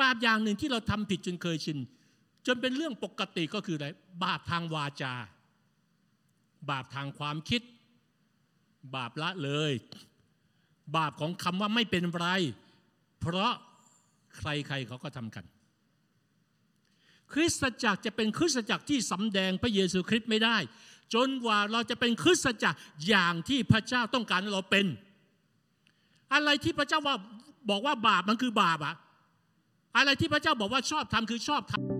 บาปอย่างหนึ่งที่เราทำผิดจนเคยชิน จนเป็นเรื่องปกติก็คืออะไรบาปทางวาจา บาปทางความคิด บาปละเลย บาปของคำว่าไม่เป็นไร เพราะใครๆเขาก็ทำกัน คริสตจักรจะเป็นคริสตจักรที่สำแดงพระเยซูคริสต์ไม่ได้ จนกว่าเราจะเป็นคริสตจักรอย่างที่พระเจ้าต้องการเราเป็น อะไรที่พระเจ้าว่าบอกว่าบาปมันคือบาปอะ อะไรที่พระเจ้าบอกว่าชอบทำคือชอบทำ